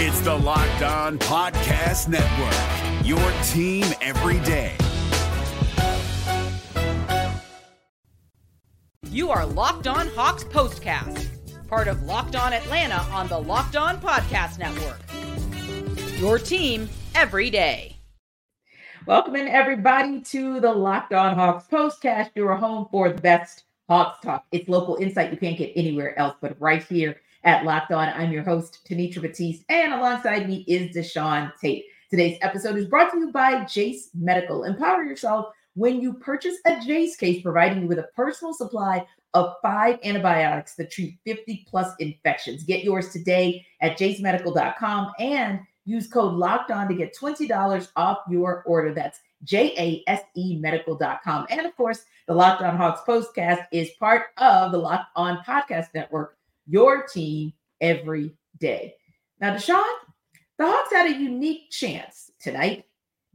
It's the Locked On Podcast Network, your team every day. You are Locked On Hawks Postcast, part of Locked On Atlanta on the Locked On Podcast Network. Your team every day. Welcome in everybody to the Locked On Hawks Postcast, your home for the best Hawks talk. It's local insight you can't get anywhere else but right here at Locked On. I'm your host, Tenitra Batiste, and alongside me is Deshaun Tate. Today's episode is brought to you by Jase Medical. Empower yourself when you purchase a Jase case, providing you with a personal supply of five antibiotics that treat 50 plus infections. Get yours today at jasemedical.com and use code locked on to get $20 off your order. That's J A S E medical.com. And of course, the Locked On Hawks postcast is part of the Locked On Podcast Network, your team every day. Now, Deshaun, the Hawks had a unique chance tonight.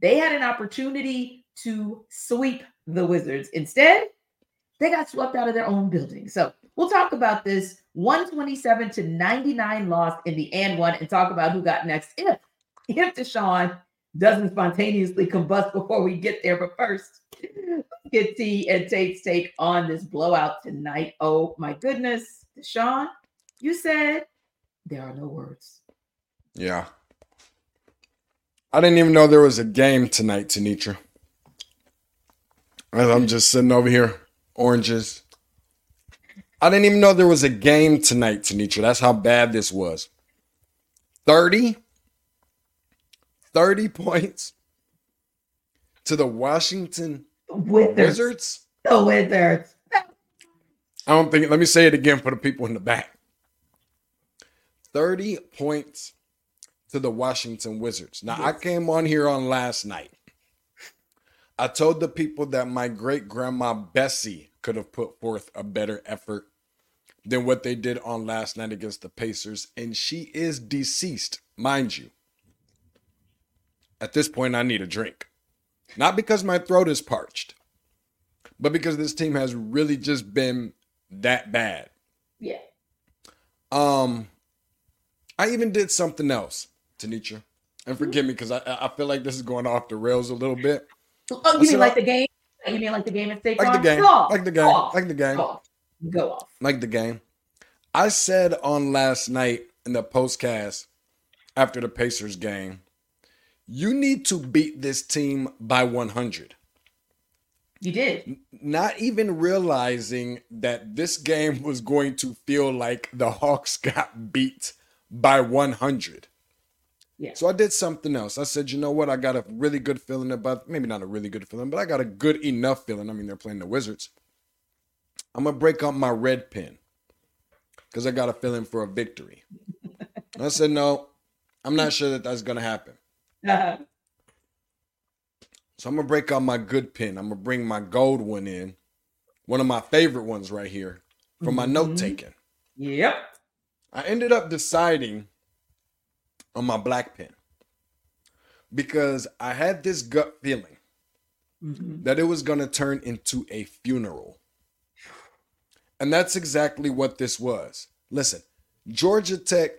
They had an opportunity to sweep the Wizards. Instead, they got swept out of their own building. So we'll talk about this 127 to 99 loss in the and one and talk about who got next if if Deshaun doesn't spontaneously combust before we get there. But first, get T and Tate's take on this blowout tonight. Oh my goodness. Deshaun, you said there are no words. Yeah. I didn't even know there was a game tonight, Tenitra. As I'm just sitting over here, oranges. I didn't even know there was a game tonight, Tenitra. That's how bad this was. 30 30 points to the Washington Wizards. Wizards. The Wizards. I don't think, let me say it again for the people in the back 30 points to the Washington Wizards. Now, I came on here on last night. I told the people that my great grandma Bessie could have put forth a better effort than what they did on last night against the Pacers, and she is deceased, mind you. At this point, I need a drink. Not because my throat is parched, but because this team has really just been that bad. Yeah. Um, I even did something else, Tanisha. And hmm? forgive me because I I feel like this is going off the rails a little bit. Oh, you I mean like I- the game? You mean like the game State Like the game. Off. Like the game. Off. Like the game. Go off. Go off. Like the game. I said on last night in the postcast after the Pacers game, you need to beat this team by 100. You did. Not even realizing that this game was going to feel like the Hawks got beat by 100. Yeah. So I did something else. I said, you know what? I got a really good feeling about, maybe not a really good feeling, but I got a good enough feeling. I mean, they're playing the Wizards. I'm gonna break out my red pen because I got a feeling for a victory. I said, no, I'm not sure that that's gonna happen. Uh, So I'm gonna break out my good pen. I'm gonna bring my gold one in, one of my favorite ones right here for my note taking. yep. I ended up deciding on my black pen because I had this gut feeling Mhm. that it was going to turn into a funeral. And that's exactly what this was. Listen, Georgia Tech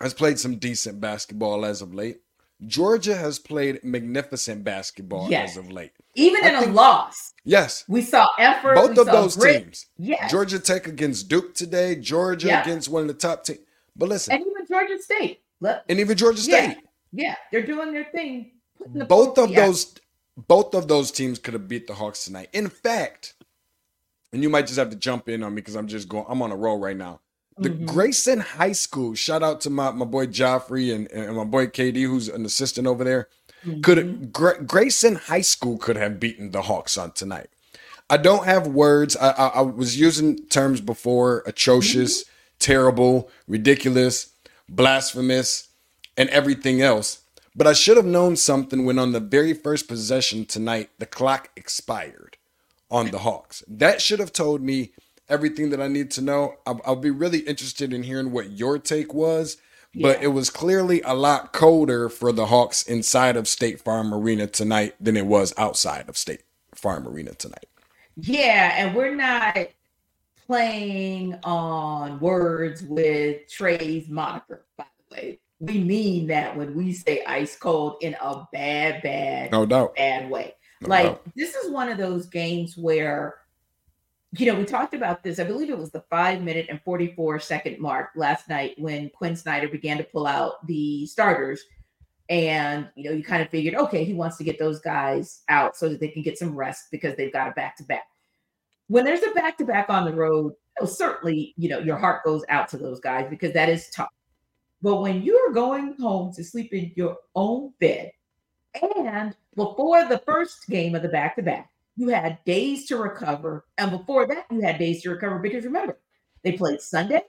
has played some decent basketball as of late. Georgia has played magnificent basketball Yes. as of late. Even I in a loss, Yes, we saw effort. both of those grit. teams. Yes. Georgia Tech against Duke today, Georgia Yeah. against one of the top teams. But listen, and even Georgia State. Let, and even Georgia Yeah. State. yeah, they're doing their thing. the both of those both of those teams could have beat the Hawks tonight. In fact, and you might just have to jump in on me because I'm just going. I'm on a roll right now. The Mhm. Grayson High School. Shout out to my, my boy Joffrey and, and my boy KD, who's an assistant over there. Mm-hmm. Could Gra- Grayson High School could have beaten the Hawks on tonight? I don't have words. I, I, I was using terms before: atrocious, terrible, ridiculous, blasphemous, and everything else. But I should have known something when on the very first possession tonight, the clock expired on the Hawks. That should have told me everything that I need to know. I'll, I'll be really interested in hearing what your take was. But Yeah. it was clearly a lot colder for the Hawks inside of State Farm Arena tonight than it was outside of State Farm Arena tonight. Yeah, and we're not playing on words with Trey's moniker, by the way. we mean that when we say ice cold in a bad, bad, No doubt. bad way. No like doubt. this is one of those games where you know we talked about this i believe it was the five minute and 44 second mark last night when quinn snyder began to pull out the starters. And you know you kind of figured okay he wants to get those guys out so that they can get some rest because they've got a back to back when there's a back to back on the road well, certainly you know your heart goes out to those guys because that is tough. But when you're going home to sleep in your own bed and before the first game of the back to back, you had days to recover. And before that, you had days to recover because remember, they played Sunday.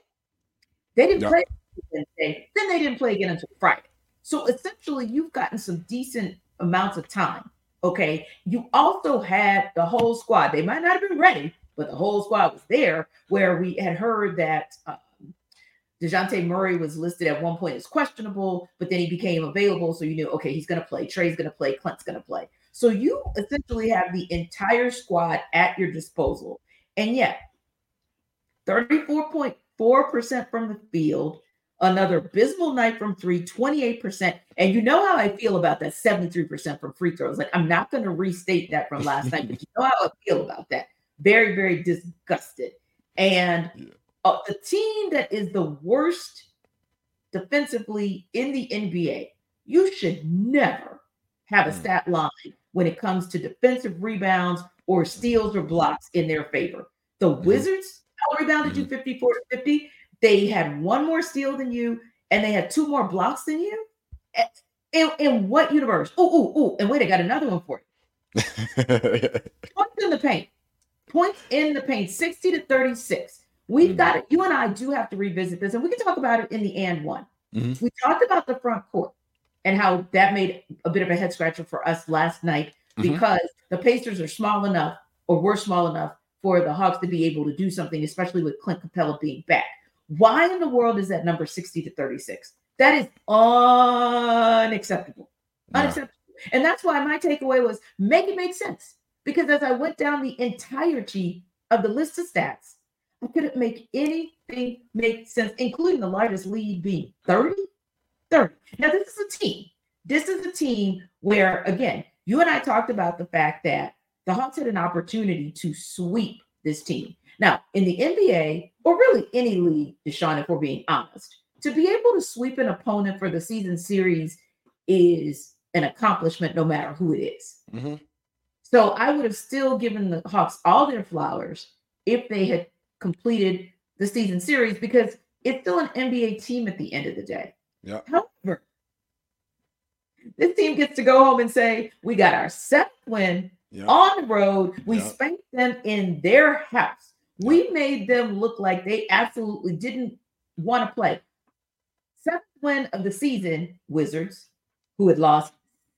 They didn't Yeah. play Wednesday. Then they didn't play again until Friday. So essentially, you've gotten some decent amounts of time. Okay. You also had the whole squad. They might not have been ready, but the whole squad was there. Where we had heard that um, DeJounte Murray was listed at one point as questionable, but then he became available. So you knew, okay, he's going to play. Trey's going to play. Clint's going to play. So you essentially have the entire squad at your disposal. And yet, 34.4% from the field, another abysmal night from three, 28%. And you know how I feel about that 73% from free throws. Like, I'm not going to restate that from last night, but you know how I feel about that. Very, very disgusted. And uh, the team that is the worst defensively in the NBA, you should never have a Mm. stat line when it comes to defensive rebounds or steals or blocks in their favor. The Mhm. Wizards rebounded you 54 to 50. They had one more steal than you, and they had two more blocks than you. Eh, In, in what universe? Oh, oh, oh, and wait, I got another one for you. Points in the paint. Points in the paint, 60 to 36. We've Mhm. got it. You and I do have to revisit this, and we can talk about it in the and one. Mhm. We talked about the front court and how that made a bit of a head scratcher for us last night Mhm. because the Pacers are small enough or were small enough for the Hawks to be able to do something, especially with Clint Capela being back. Why in the world is that number 60 to 36? That is unacceptable. Yeah. Unacceptable. And that's why my takeaway was make it make sense. Because as I went down the entirety of the list of stats, I couldn't make anything make sense, including the largest lead being 30. 30. Now, this is a team. This is a team where, again, you and I talked about the fact that the Hawks had an opportunity to sweep this team. Now, in the NBA, or really any league, Deshaun, if we're being honest, to be able to sweep an opponent for the season series is an accomplishment no matter who it is. Mhm. So I would have still given the Hawks all their flowers if they had completed the season series because it's still an NBA team at the end of the day. Yeah. However, this team gets to go home and say, we got our seventh win Yeah. on the road. We Yeah. spanked them in their house. We made them look like they absolutely didn't want to play. Seventh win of the season, Wizards, who had lost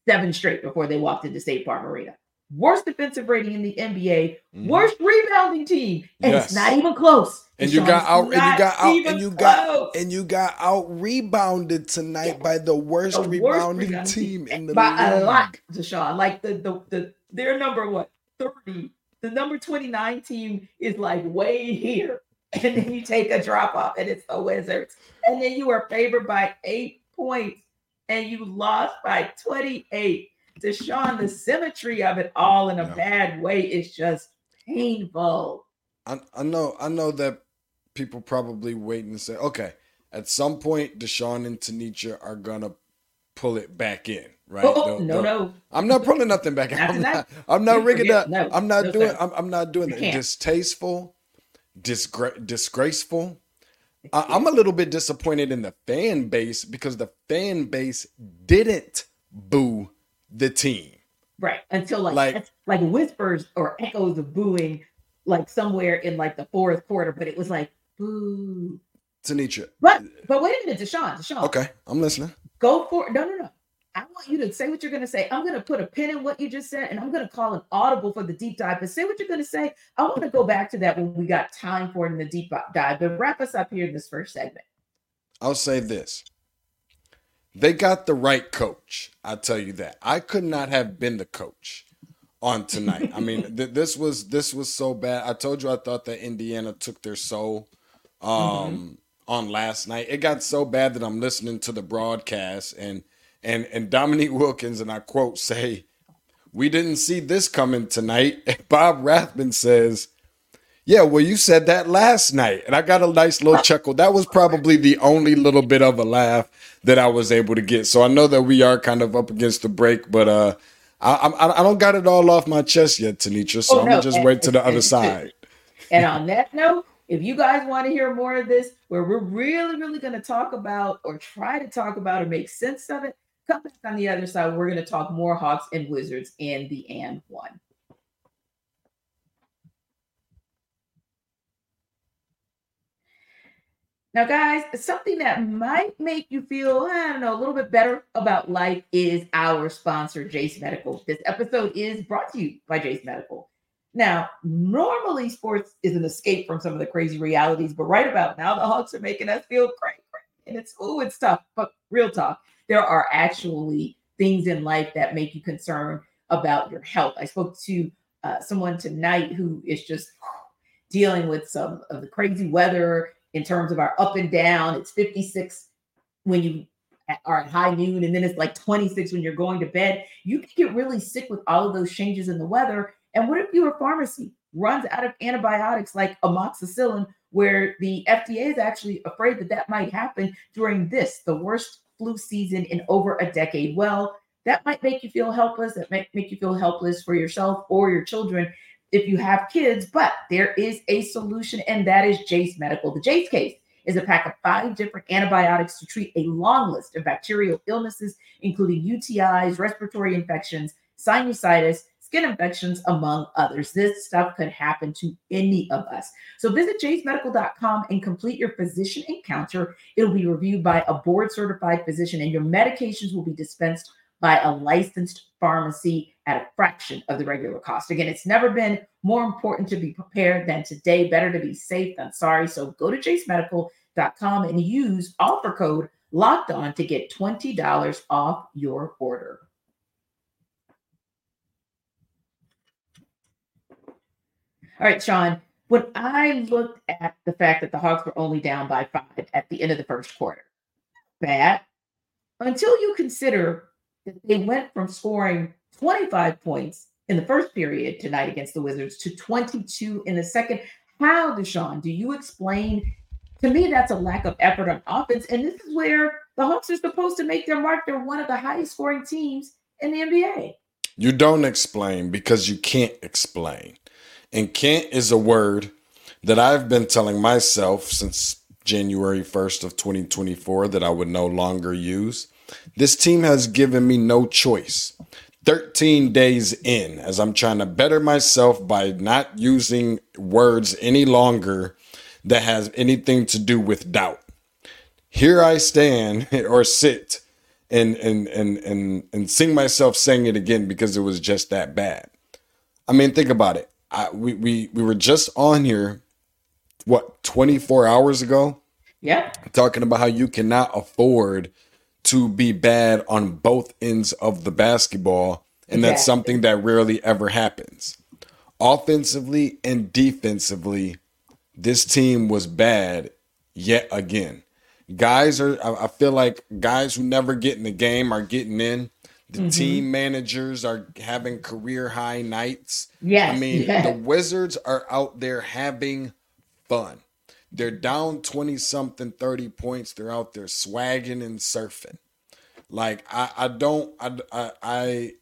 seven straight before they walked into State Farm Arena. Worst defensive rating in the NBA, Mhm. worst rebounding team, and Yes. it's not even close. And you got out, and you got out, and you got, close. and you got out rebounded tonight by the worst The worst rebounding rebounding team in the by league. a lot, Deshaun. Like the the the their number what 30. The number 29 team is like way here. And then you take a drop off and it's the Wizards. And then you are favored by eight points and you lost by 28. Deshaun, the symmetry of it all in a Yeah. bad way is just painful. I, I know, I know that people probably waiting to say, okay, at some point, Deshaun and Tanisha are gonna pull it back in, right? Oh, no, no. I'm not pulling nothing back. Not I'm not. I'm not rigging up. no, I'm not no, doing. I'm, I'm not doing that. Distasteful, disgra- disgraceful. I, I'm a little bit disappointed in the fan base because the fan base didn't boo the team. Right. Until like Like- like, whispers or echoes of booing, like somewhere in like the fourth quarter, but it was like boo. Tanisha. But but wait a minute, Deshaun, Deshaun. Okay, I'm listening. Go for no, no, no. I want you to say what you're gonna say. I'm gonna put a pin in what you just said, and I'm gonna call an audible for the deep dive. But say what you're gonna say. I want to go back to that when we got time for it in the deep dive. But wrap us up here in this first segment. I'll say this. They got the right coach. I tell you that. I could not have been the coach on tonight. I mean, th- this was this was so bad. I told you I thought that Indiana took their soul um on last night. It got so bad that I'm listening to the broadcast and and and Dominique Wilkins and I quote say, "We didn't see this coming tonight." Bob Rathbun says, "Yeah, well, you said that last night," and I got a nice little chuckle. That was probably the only little bit of a laugh that I was able to get. So I know that we are kind of up against the break, but uh, I I, I don't got it all off my chest yet, Tenitra. So Oh, I'm gonna just and- wait to the other side. And on that note, if you guys want to hear more of this, where we're really, really going to talk about or try to talk about or make sense of it, come back on the other side. We're going to talk more Hawks and Wizards in the and one. Now, guys, something that might make you feel, I don't know, a little bit better about life is our sponsor, Jase Medical. This episode is brought to you by Jase Medical. Now, normally sports is an escape from some of the crazy realities, but right about now, the Hawks are making us feel crazy. And it's, oh, it's tough, but real talk. There are actually things in life that make you concerned about your health. I spoke to uh, someone tonight who is just dealing with some of the crazy weather in terms of our up and down. It's 56 when you are at high noon, and then it's like 26 when you're going to bed. You can get really sick with all of those changes in the weather. And what if your pharmacy runs out of antibiotics like amoxicillin, where the FDA is actually afraid that that might happen during this, the worst flu season in over a decade? Well, that might make you feel helpless. That might make you feel helpless for yourself or your children if you have kids, but there is a solution, and that is Jase Medical. The Jase case is a pack of five different antibiotics to treat a long list of bacterial illnesses, including UTIs, respiratory infections, sinusitis, skin infections, among others. This stuff could happen to any of us. So visit jasemedical.com and complete your physician encounter. It'll be reviewed by a board certified physician, and your medications will be dispensed by a licensed pharmacy at a fraction of the regular cost. Again, it's never been more important to be prepared than today. Better to be safe than sorry. So go to jasemedical.com and use offer code locked on to get $20 off your order. All right, Sean. When I looked at the fact that the Hawks were only down by five at the end of the first quarter, bad. Until you consider they went from scoring 25 points in the first period tonight against the Wizards to 22 in the second. How, Deshaun, do you explain? To me, that's a lack of effort on offense. And this is where the Hawks are supposed to make their mark. They're one of the highest scoring teams in the NBA. You don't explain because you can't explain. And can't is a word that I've been telling myself since January 1st of 2024 that I would no longer use. This team has given me no choice. 13 days in, as I'm trying to better myself by not using words any longer that has anything to do with doubt. Here I stand or sit and and and and and sing myself saying it again because it was just that bad. I mean, think about it. I, we we we were just on here, what 24 hours ago, Yeah. talking about how you cannot afford to be bad on both ends of the basketball, and that's Exactly. something that rarely ever happens. Offensively and defensively, this team was bad yet again. Guys are, I feel like guys who never get in the game are getting in. The mm-hmm. team managers are having career high nights. Yes. I mean, yes. the Wizards are out there having fun. They're down 20 something, 30 points. They're out there swagging and surfing. Like I, I don't I I I,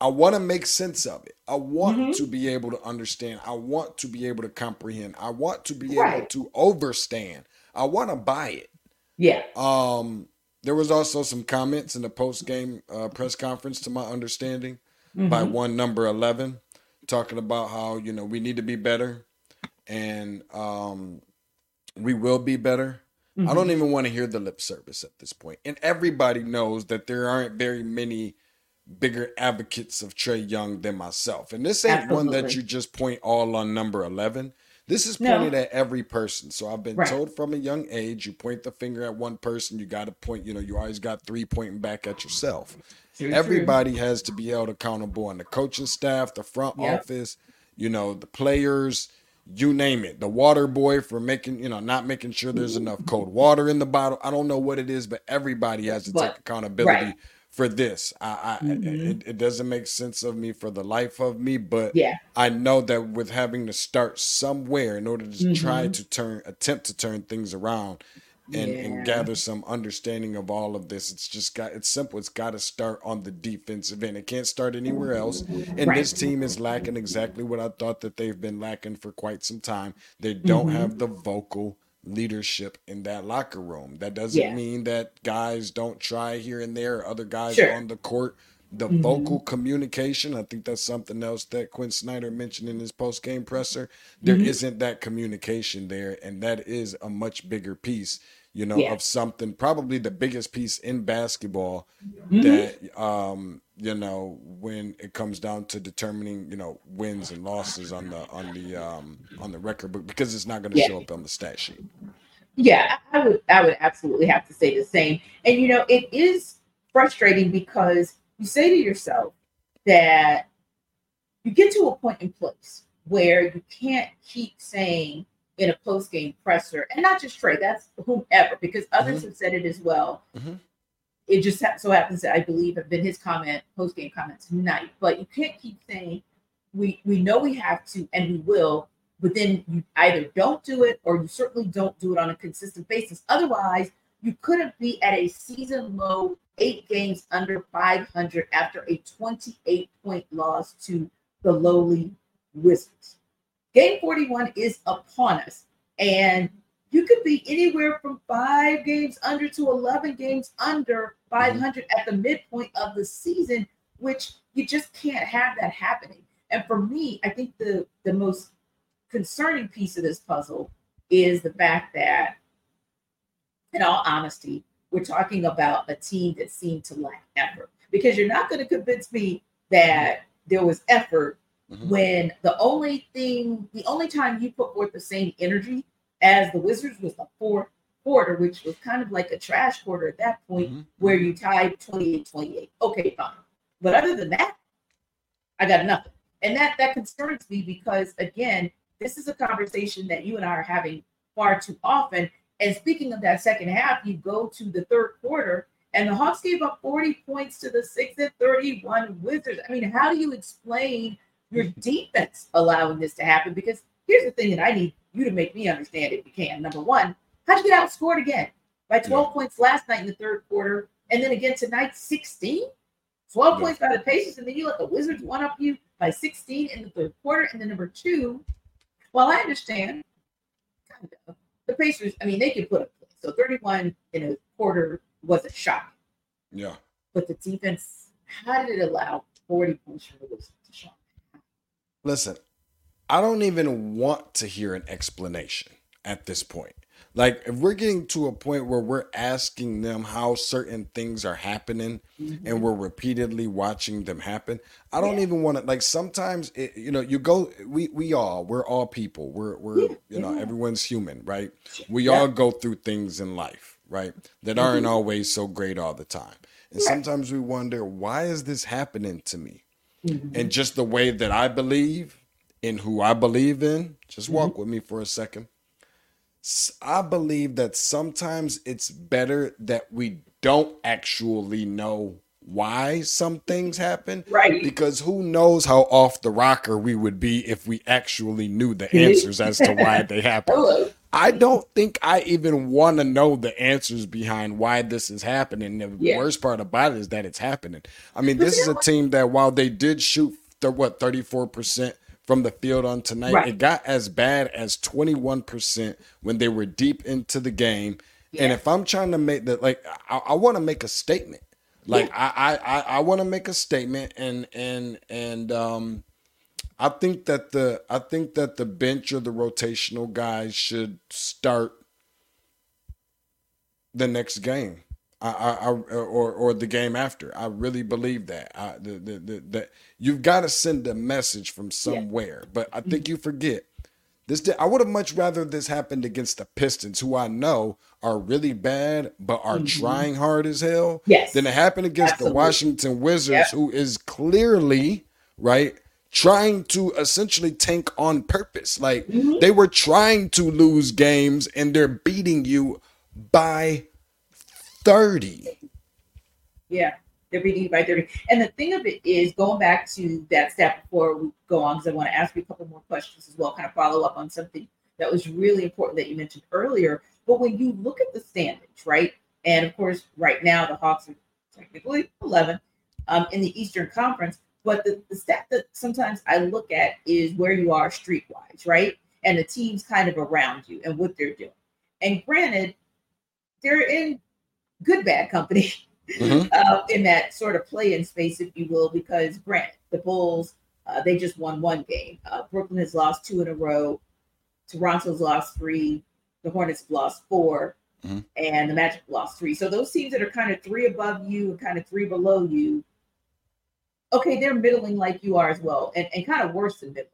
I want to make sense of it. I want Mm-hmm. to be able to understand. I want to be able to comprehend. I want to be able to overstand. I want to buy it. yeah. Um, there was also some comments in the post game uh, press conference, to my understanding, by Mm-hmm. one number eleven, talking about how you know we need to be better, and um, we will be better. I Mm-hmm. don't even want to hear the lip service at this point. and everybody knows that there aren't very many bigger advocates of Trey Young than myself, and this ain't one that you just point all on number eleven. This is No. at every person. So I've been Right. told from a young age, you point the finger at one person, you got to point, you know, you always got three pointing back at yourself. True, true. Everybody has to be held accountable on the coaching staff, the front Yep. office, you know, the players. You name it. The water boy for making, you know, not making sure there's enough cold water in the bottle. I don't know what it is, but everybody has to But- take accountability right. for this. I, I Mhm. it, it doesn't make sense of me for the life of me, but Yeah. I know that with having to start somewhere in order to try Mm-hmm. to turn, attempt to turn things around, and, Yeah. and gather some understanding of all of this. It's just got it's simple. It's got to start on the defensive end. It can't start anywhere else. And Right. this team is lacking exactly what I thought that they've been lacking for quite some time. They don't Mm-hmm. have the vocal leadership in that locker room. That doesn't Yeah. mean that guys don't try here and there other guys Sure. on the court. The Mhm. vocal communication, I think that's something else that Quinn Snyder mentioned in his post game presser. There Mhm. not that communication there, and that is a much bigger piece, you know, Yeah. of something probably the biggest piece in basketball Mhm. that um you know when it comes down to determining you know wins and losses on the on the um on the record book because it's not going to Yeah. show up on the stat sheet. Yeah, I would I would absolutely have to say the same. And you know, it is frustrating because you say to yourself that you get to a point in place where you can't keep saying in a post game presser, and not just Trey, that's whomever, because others have said it as well. Mhm. It just so happens that I believe have been his comment, post game comment tonight. But you can't keep saying we we know we have to and we will, but then you either don't do it or you certainly don't do it on a consistent basis. Otherwise, you couldn't be at a season low eight games under 500 after a 28 point loss to the lowly Wizards. Game 41 is upon us, and you could be anywhere from five games under to 11 games under 500 at the midpoint of the season, which you just can't have that happening. And for me, I think the the most concerning piece of this puzzle is the fact that, in all honesty, we're talking about a team that seemed to lack effort. Because you're not going to convince me that there was effort Mhm. when the only thing, the only time you put forth the same energy as the Wizards was the fourth quarter, which was kind of like a trash quarter at that point, Mhm. where you tied 28 28. Okay, fine. But other than that, I got nothing. And that that concerns me because again, this is a conversation that you and I are having far too often. And speaking of that second half, you go to the third quarter and the Hawks gave up 40 points to the 6 and 31 Wizards. I mean, how do you explain your defense allowing this to happen? Because here's the thing that I need you to make me understand if you can. Number one, how'd you get outscored again? By 12 points last night in the third quarter, and then again tonight, 16? 12 Yeah. points by the Pacers, and then you let the Wizards one up you by 16 in the third quarter. And then number two, well, I understand kind of, the Pacers, I mean, they could put up so 31 in a quarter was a shock. Yeah. But the defense, how did it allow 40 points from the Wizards to shock? Listen, I don't even want to hear an explanation at this point. Like, if we're getting to a point where we're asking them how certain things are happening and we're repeatedly watching them happen, I don't Yeah. even want to. Like, sometimes, it, you know, you go, we, we all, we're all people. We're, we're, Yeah, you know, yeah. everyone's human, right? We all go through things in life, right? That aren't Mhm. always so great all the time. And sometimes we wonder, why is this happening to me? Mhm. and just the way that I believe in who I believe in, just Mm-hmm. walk with me for a second. I believe that sometimes it's better that we don't actually know why some things happen. Right. Because who knows how off the rocker we would be if we actually knew the answers as to why they happen. I don't think I even want to know the answers behind why this is happening. The Yeah. worst part about it is that it's happening. I mean, this is a team that while they did shoot th- what 34% from the field on tonight, Right. it got as bad as 21% when they were deep into the game. And if I'm trying to make that like I, I want to make a statement. Like I I I, I want to make a statement and and and um I think that the I think that the bench or the rotational guys should start the next game. I, I, I or or the game after. I really believe that. I, the, the, the, the you've got to send a message from somewhere. But I think you forget this. I would have much rather this happened against the Pistons, who I know are really bad but are trying hard as hell. Yes. Than it happened against Absolutely. the Washington Wizards, Yep. who is clearly right trying to essentially tank on purpose. Like Mhm. they were trying to lose games and they're beating you by 30. Yeah, they're beating you by 30. And the thing of it is, going back to that stat before we go on, because I want to ask you a couple more questions as well, kind of follow up on something that was really important that you mentioned earlier. But when you look at the standings, right? And of course, right now the Hawks are technically 11 um, in the Eastern Conference. But the, the stat that sometimes I look at is where you are streetwise, right? And the teams kind of around you and what they're doing. And granted, they're in good bad company Mhm. uh, in that sort of play-in space, if you will, because granted, the Bulls uh, they just won one game. Uh, Brooklyn has lost two in a row. Toronto's lost three. The Hornets have lost 4 Mhm. and the Magic lost three. So those teams that are kind of three above you and kind of three below you, okay, they're middling like you are as well, and, and kind of worse than middling.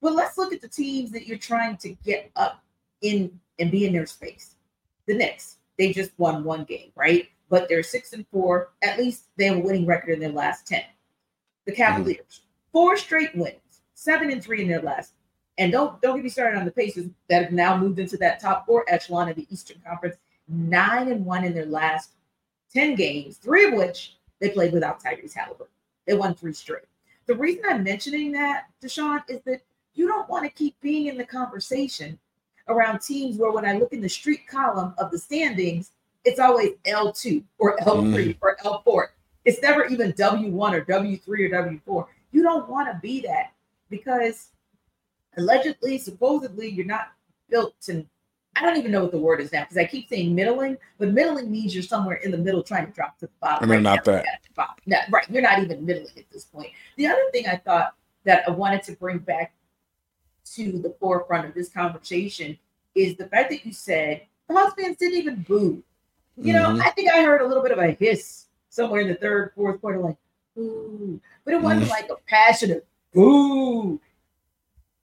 But let's look at the teams that you're trying to get up in and be in their space. The Knicks, they just won one game, right? But they're six and four. At least they have a winning record in their last 10. The Cavaliers, four straight wins, seven and three in their last. And don't don't get me started on the Pacers that have now moved into that top four echelon of the Eastern Conference, nine and one in their last 10 games, three of which they played without Tyrese Halliburton. They won three straight. The reason I'm mentioning that, Deshaun, is that you don't want to keep being in the conversation around teams where when I look in the street column of the standings, it's always L2 or L3 mm. or L4. It's never even W1 or W3 or W4. You don't want to be that because allegedly, supposedly, you're not built to. I don't even know what the word is now because I keep saying middling, but middling means you're somewhere in the middle trying to drop to the bottom. And they're not that. Bottom. No, right. You're not even middling at this point. The other thing I thought that I wanted to bring back to the forefront of this conversation is the fact that you said the Hawks fans didn't even boo. You know, Mhm. I think I heard a little bit of a hiss somewhere in the third, fourth quarter, like boo, but it wasn't Mhm. like a passionate boo.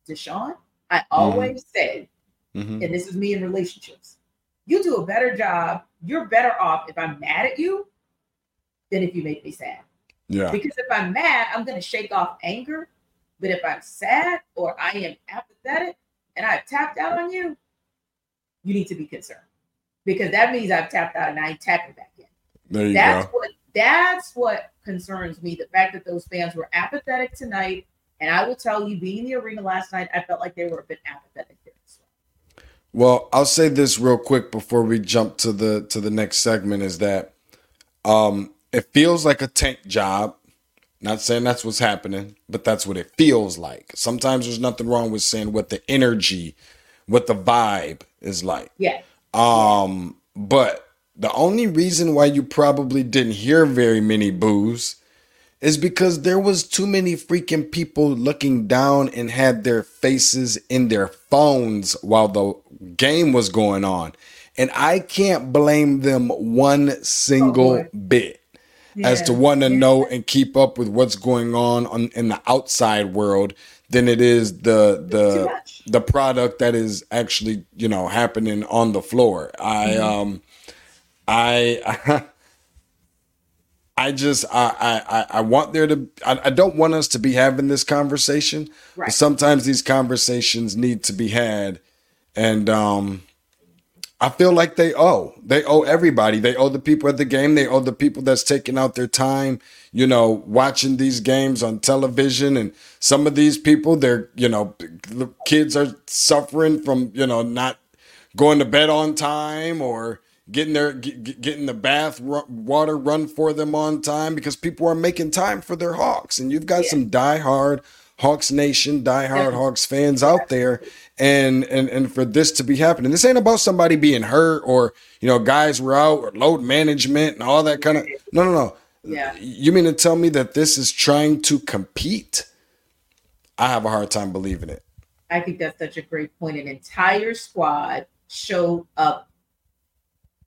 Deshaun, I always said, Mhm. and this is me in relationships, you do a better job. You're better off if I'm mad at you than if you make me sad. Yeah. Because if I'm mad, I'm going to shake off anger. But if I'm sad or I am apathetic and I've tapped out on you, you need to be concerned because that means I've tapped out and I ain't tapping back in. There you That's go. what that's what concerns me. The fact that those fans were apathetic tonight, and I will tell you, being in the arena last night, I felt like they were a bit apathetic well. Well, I'll say this real quick before we jump to the to the next segment is that um it feels like a tank job. Not saying that's what's happening, but that's what it feels like. Sometimes there's nothing wrong with saying what the energy, what the vibe is like. Yeah, Um, but the only reason why you probably didn't hear very many boos is because there was too many freaking people looking down and had their faces in their phones while the game was going on. And I can't blame them one single Oh, boy. As to want to know and keep up with what's going on, on in the outside world than it is the the the product that is actually you know happening on the floor. I Mm-hmm. um I I just I I I- want there to I, I don't want us to be having this conversation. But sometimes these conversations need to be had and um I feel like they owe. They owe everybody. They owe the people at the game. They owe the people that's taking out their time, you know, watching these games on television. And some of these people, they're, you know, the kids are suffering from, you know, not going to bed on time or getting their get, get- getting the bath water run for them on time because people are making time for their Hawks. And you've got Yeah. some diehard Hawks Nation, diehard Definitely. Hawks fans out there, and and and for this to be happening, this ain't about somebody being hurt or you know guys were out or load management and all that kind of. No, no, no. Yeah. You mean to tell me that this is trying to compete? I have a hard time believing it. I think that's such a great point. An entire squad showed up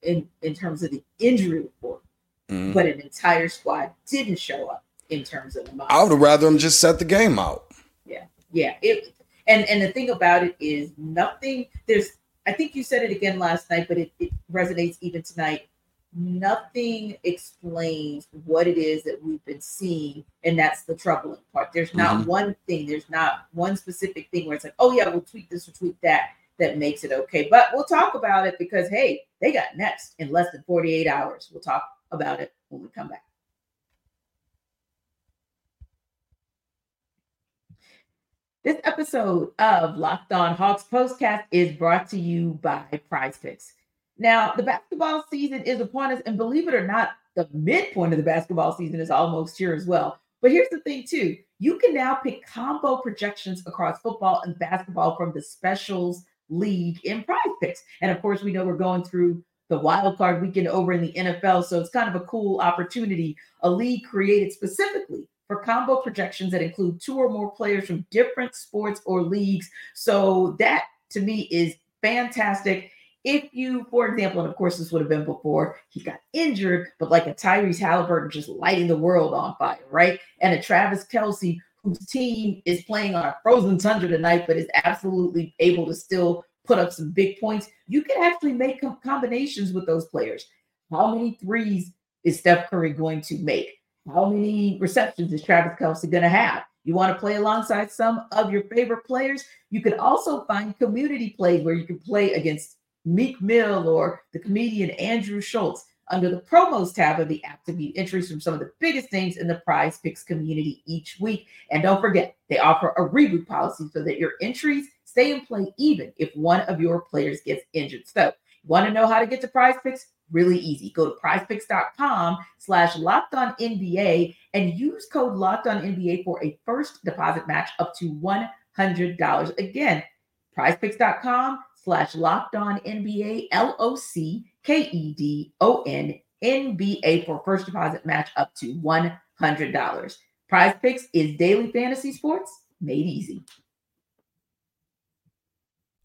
in in terms of the injury report, Mhm. but an entire squad didn't show up in terms of the I would rather them just set the game out. Yeah, yeah, it and and the thing about it is nothing. There's I think you said it again last night, but it, it resonates even tonight. nothing explains what it is that we've been seeing. And that's the troubling part. There's not Mhm. one thing, there's not one specific thing where it's like, oh, yeah, we'll tweak this or tweak that that makes it okay. But we'll talk about it because, hey, they got next in less than 48 hours. We'll talk about it when we come back. This episode of Locked On Hawks Postcast is brought to you by Prize Picks. Now, the basketball season is upon us, and believe it or not, the midpoint of the basketball season is almost here as well. But here's the thing, too you can now pick combo projections across football and basketball from the specials league in Prize Picks. And of course, we know we're going through the wild card weekend over in the NFL, so it's kind of a cool opportunity. A league created specifically for combo projections that include two or more players from different sports or leagues. So that to me is fantastic. If you, for example, and of course this would have been before he got injured, but like a Tyrese Halliburton just lighting the world on fire, right? And a Travis Kelce whose team is playing on a frozen tundra tonight, but is absolutely able to still put up some big points. You can actually make combinations with those players. How many threes is Steph Curry going to make? How many receptions is Travis Kelce going to have? You want to play alongside some of your favorite players? You can also find community plays where you can play against Meek Mill or the comedian Andrew Schulz under the promos tab of the app to view entries from some of the biggest names in the prize picks community each week. And don't forget, they offer a reboot policy so that your entries stay in play even if one of your players gets injured. So, want to know how to get to prize picks? Really easy. Go to prizepicks.com slash locked on NBA and use code locked on NBA for a first deposit match up to $100. Again, prizepicks.com slash locked on NBA, L O C K E D O N NBA for first deposit match up to $100. Prize Picks is daily fantasy sports made easy.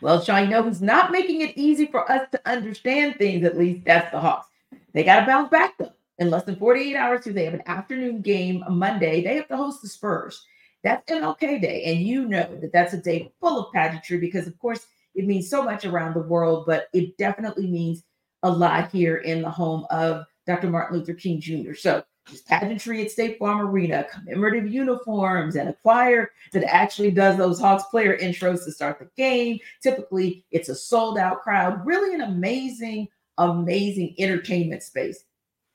Well, Sean, you know who's not making it easy for us to understand things, at least that's the Hawks. They got to bounce back though. In less than 48 hours, they have an afternoon game Monday. They have to host the Spurs. That's MLK Day. And you know that that's a day full of pageantry because, of course, it means so much around the world, but it definitely means a lot here in the home of Dr. Martin Luther King Jr. So there's pageantry at State Farm Arena, commemorative uniforms, and a choir that actually does those Hawks player intros to start the game. Typically, it's a sold out crowd. Really an amazing, amazing entertainment space.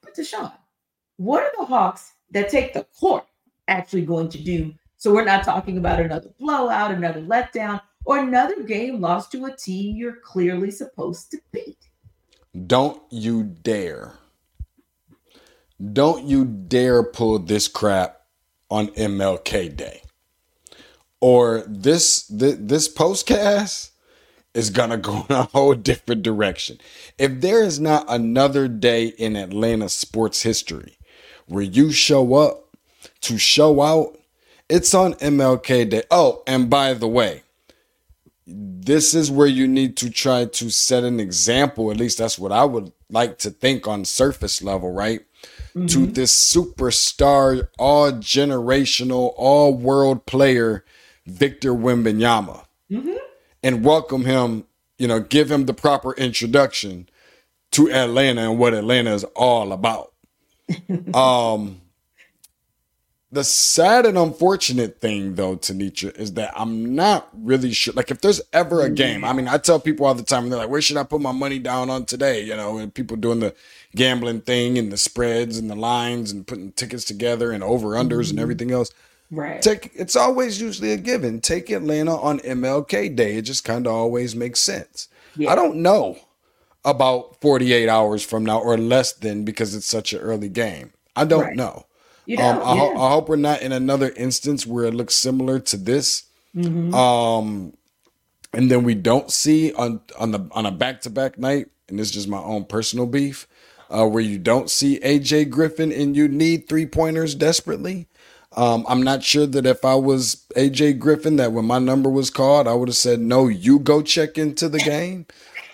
But Deshaun, what are the Hawks that take the court actually going to do? So we're not talking about another blowout, another letdown, or another game lost to a team you're clearly supposed to beat. Don't you dare. Don't you dare pull this crap on MLK Day. Or this this, this postcast is gonna go in a whole different direction. If there is not another day in Atlanta sports history where you show up to show out, it's on MLK Day. Oh, and by the way, this is where you need to try to set an example. At least that's what I would like to think on surface level, right? Mm-hmm. To this superstar, all generational, all world player, Victor Wembanyama, mm-hmm. and welcome him. You know, give him the proper introduction to Atlanta and what Atlanta is all about. um, the sad and unfortunate thing, though, Tenitra, is that I'm not really sure. Like, if there's ever a game, I mean, I tell people all the time, and they're like, where should I put my money down on today? You know, and people doing the gambling thing and the spreads and the lines and putting tickets together and over unders mm-hmm. and everything else. Right. Take it's always usually a given. Take Atlanta on MLK Day. It just kind of always makes sense. Yeah. I don't know about 48 hours from now or less than because it's such an early game. I don't right. know. You know, um, I, yeah. ho- I, hope we're not in another instance where it looks similar to this. Mm-hmm. Um, and then we don't see on on the on a back to back night and this is just my own personal beef, uh, where you don't see AJ Griffin and you need three pointers desperately. Um, I'm not sure that if I was AJ Griffin, that when my number was called, I would have said, no, you go check into the game.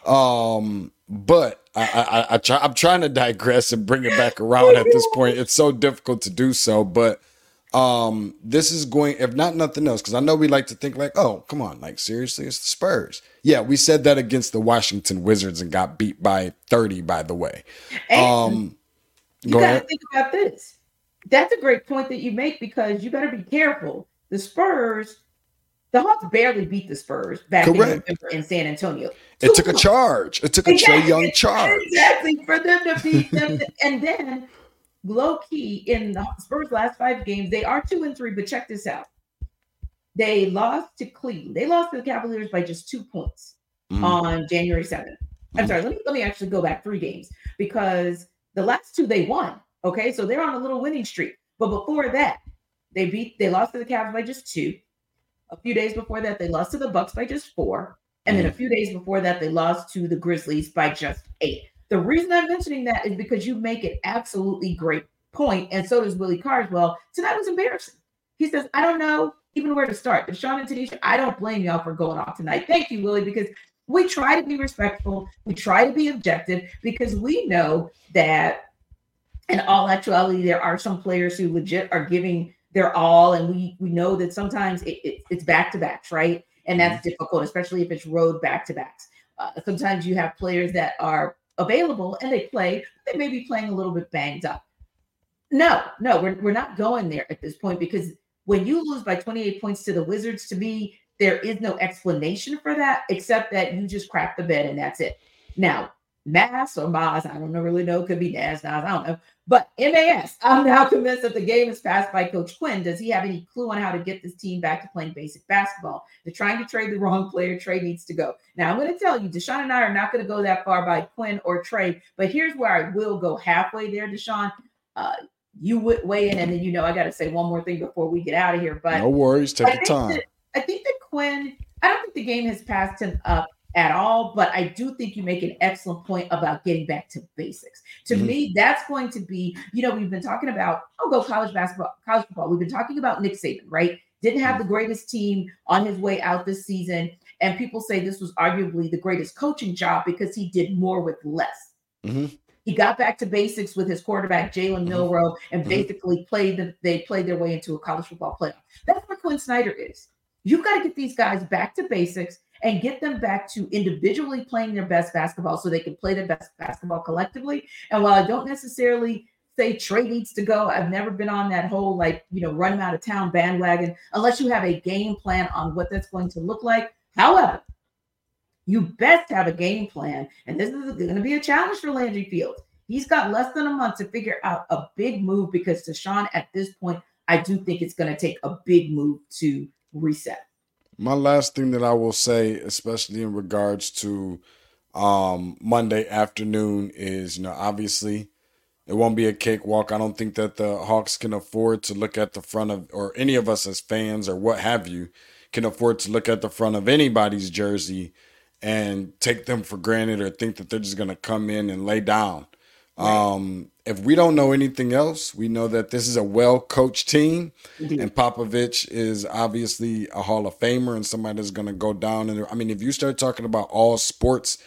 Um, but I, I, I try, I'm trying to digress and bring it back around at this point. It's so difficult to do so, but um, this is going, if not nothing else, because I know we like to think like, oh, come on, like seriously, it's the Spurs. Yeah, we said that against the Washington Wizards and got beat by 30, by the way. And Um, you go got to ahead. think about this. That's a great point that you make because you got to be careful. The Spurs, the Hawks barely beat the Spurs back in Correct. November in San Antonio. It took a charge. It took a Trae Young charge. Exactly for them to beat them, and then low key in the Spurs' last five games, they are two and three. But check this out: they lost to Cleveland. They lost to the Cavaliers by just two points Mhm. on January seventh. I'm Mhm. sorry. Let me let me actually go back three games because the last two they won. Okay, so they're on a little winning streak. But before that, they beat they lost to the Cavs by just two. A few days before that, they lost to the Bucks by just four. And then a mm-hmm. few days before that, they lost to the Grizzlies by just eight. The reason I'm mentioning that is because you make an absolutely great point, and so does Willie Carswell. Tonight was embarrassing. He says, I don't know even where to start. Deshaun and Tenitra, I don't blame y'all for going off tonight. Thank you, Willie, because we try to be respectful. We try to be objective because we know that in all actuality, there are some players who legit are giving their all, and we we know that sometimes it, it, it's back to backs, right? And that's difficult, especially if it's road back to backs. Uh, sometimes you have players that are available and they play, they may be playing a little bit banged up. No, no, we're, we're not going there at this point because when you lose by 28 points to the Wizards, to me, there is no explanation for that except that you just crapped the bed and that's it. Now, Mass or Maz, I don't know, really know, could be Nas, Nas, I don't know. But MAS, I'm now convinced that the game is passed by Coach Quin. Does he have any clue on how to get this team back to playing basic basketball? They're trying to trade the wrong player. Trae needs to go. Now, I'm going to tell you, Deshaun and I are not going to go that far by Quin or Trae, but here's where I will go halfway there, Deshaun. Uh, you would weigh in, and then you know I got to say one more thing before we get out of here. But No worries. Take your time. That, I think that Quin, I don't think the game has passed him up at all, but I do think you make an excellent point about getting back to basics. To Mhm. me, that's going to be, you know, we've been talking about, I'll go college basketball, college football. We've been talking about Nick Saban, right? Didn't have the greatest team on his way out this season. And people say this was arguably the greatest coaching job because he did more with less. Mhm. He got back to basics with his quarterback Jalen Mhm. Milroe and Mhm. basically played the, they played their way into a college football playoff. That's where Quin Snyder is. You've got to get these guys back to basics and get them back to individually playing their best basketball so they can play their best basketball collectively. And while I don't necessarily say Trae needs to go, I've never been on that whole like, you know, run out of town bandwagon unless you have a game plan on what that's going to look like. However, you best have a game plan. And this is going to be a challenge for Landry Fields. He's got less than a month to figure out a big move because Deshaun, at this point, I do think it's going to take a big move to reset. My last thing that I will say, especially in regards to um, Monday afternoon, is you know obviously it won't be a cakewalk. I don't think that the Hawks can afford to look at the front of, or any of us as fans or what have you, can afford to look at the front of anybody's jersey and take them for granted or think that they're just going to come in and lay down. Um, if we don't know anything else, we know that this is a well coached team. Indeed. And Popovich is obviously a Hall of Famer and somebody that's going to go down. And I mean, if you start talking about all sports,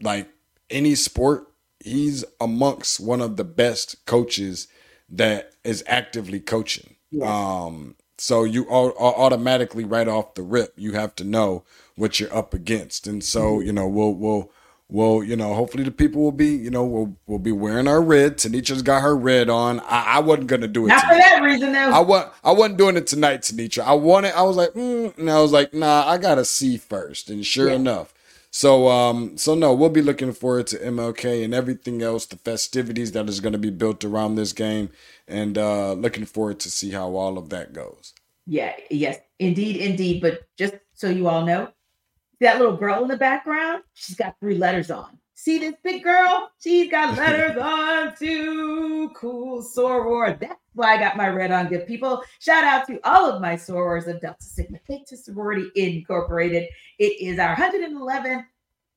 like any sport, he's amongst one of the best coaches that is actively coaching. Yes. Um, so you au- automatically right off the rip, you have to know what you're up against. And so, you know, we'll, we'll, we'll, you know, hopefully the people will be, you know, we'll, we'll be wearing our red. Tenitra's got her red on. I, I wasn't going to do it. Not for that reason, though. I wa- I wasn't doing it tonight, Tenitra. I wanted. I was like, mm, and I was like, nah, I gotta see first. And sure Yeah. enough, so um, so no, we'll be looking forward to MLK and everything else, the festivities that is going to be built around this game, and uh, looking forward to see how all of that goes. Yeah, yes, indeed, indeed. But just so you all know, that little girl in the background, she's got three letters on. See this big girl? She's got letters on too. Cool soror. That's why I got my red on. Good people. Shout out to all of my sorors of Delta Sigma Theta Sorority Incorporated. It is our 111th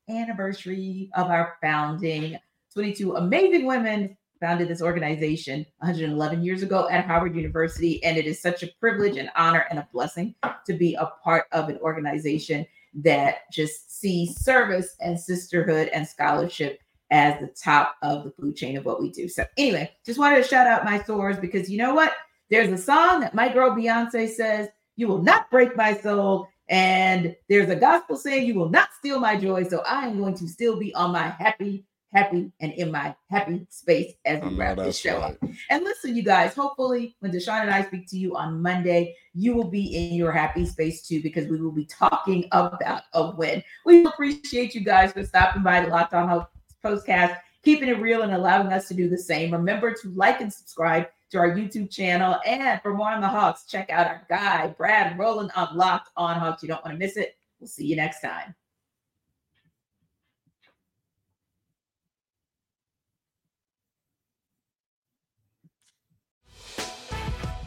anniversary of our founding. 22 amazing women founded this organization 111 years ago at Howard University. And it is such a privilege and honor and a blessing to be a part of an organization that just see service and sisterhood and scholarship as the top of the food chain of what we do. So, anyway, just wanted to shout out my stores because you know what? There's a song that my girl Beyonce says, You will not break my soul. And there's a gospel saying, You will not steal my joy. So, I am going to still be on my happy happy and in my happy space as we mm, wrap this show right. up. And listen, you guys, hopefully when Deshaun and I speak to you on Monday, you will be in your happy space too, because we will be talking about a win. We appreciate you guys for stopping by the Locked On Hawks Postcast, keeping it real and allowing us to do the same. Remember to like and subscribe to our YouTube channel. And for more on the Hawks, check out our guy, Brad Rowland on Locked On Hawks. You don't want to miss it. We'll see you next time.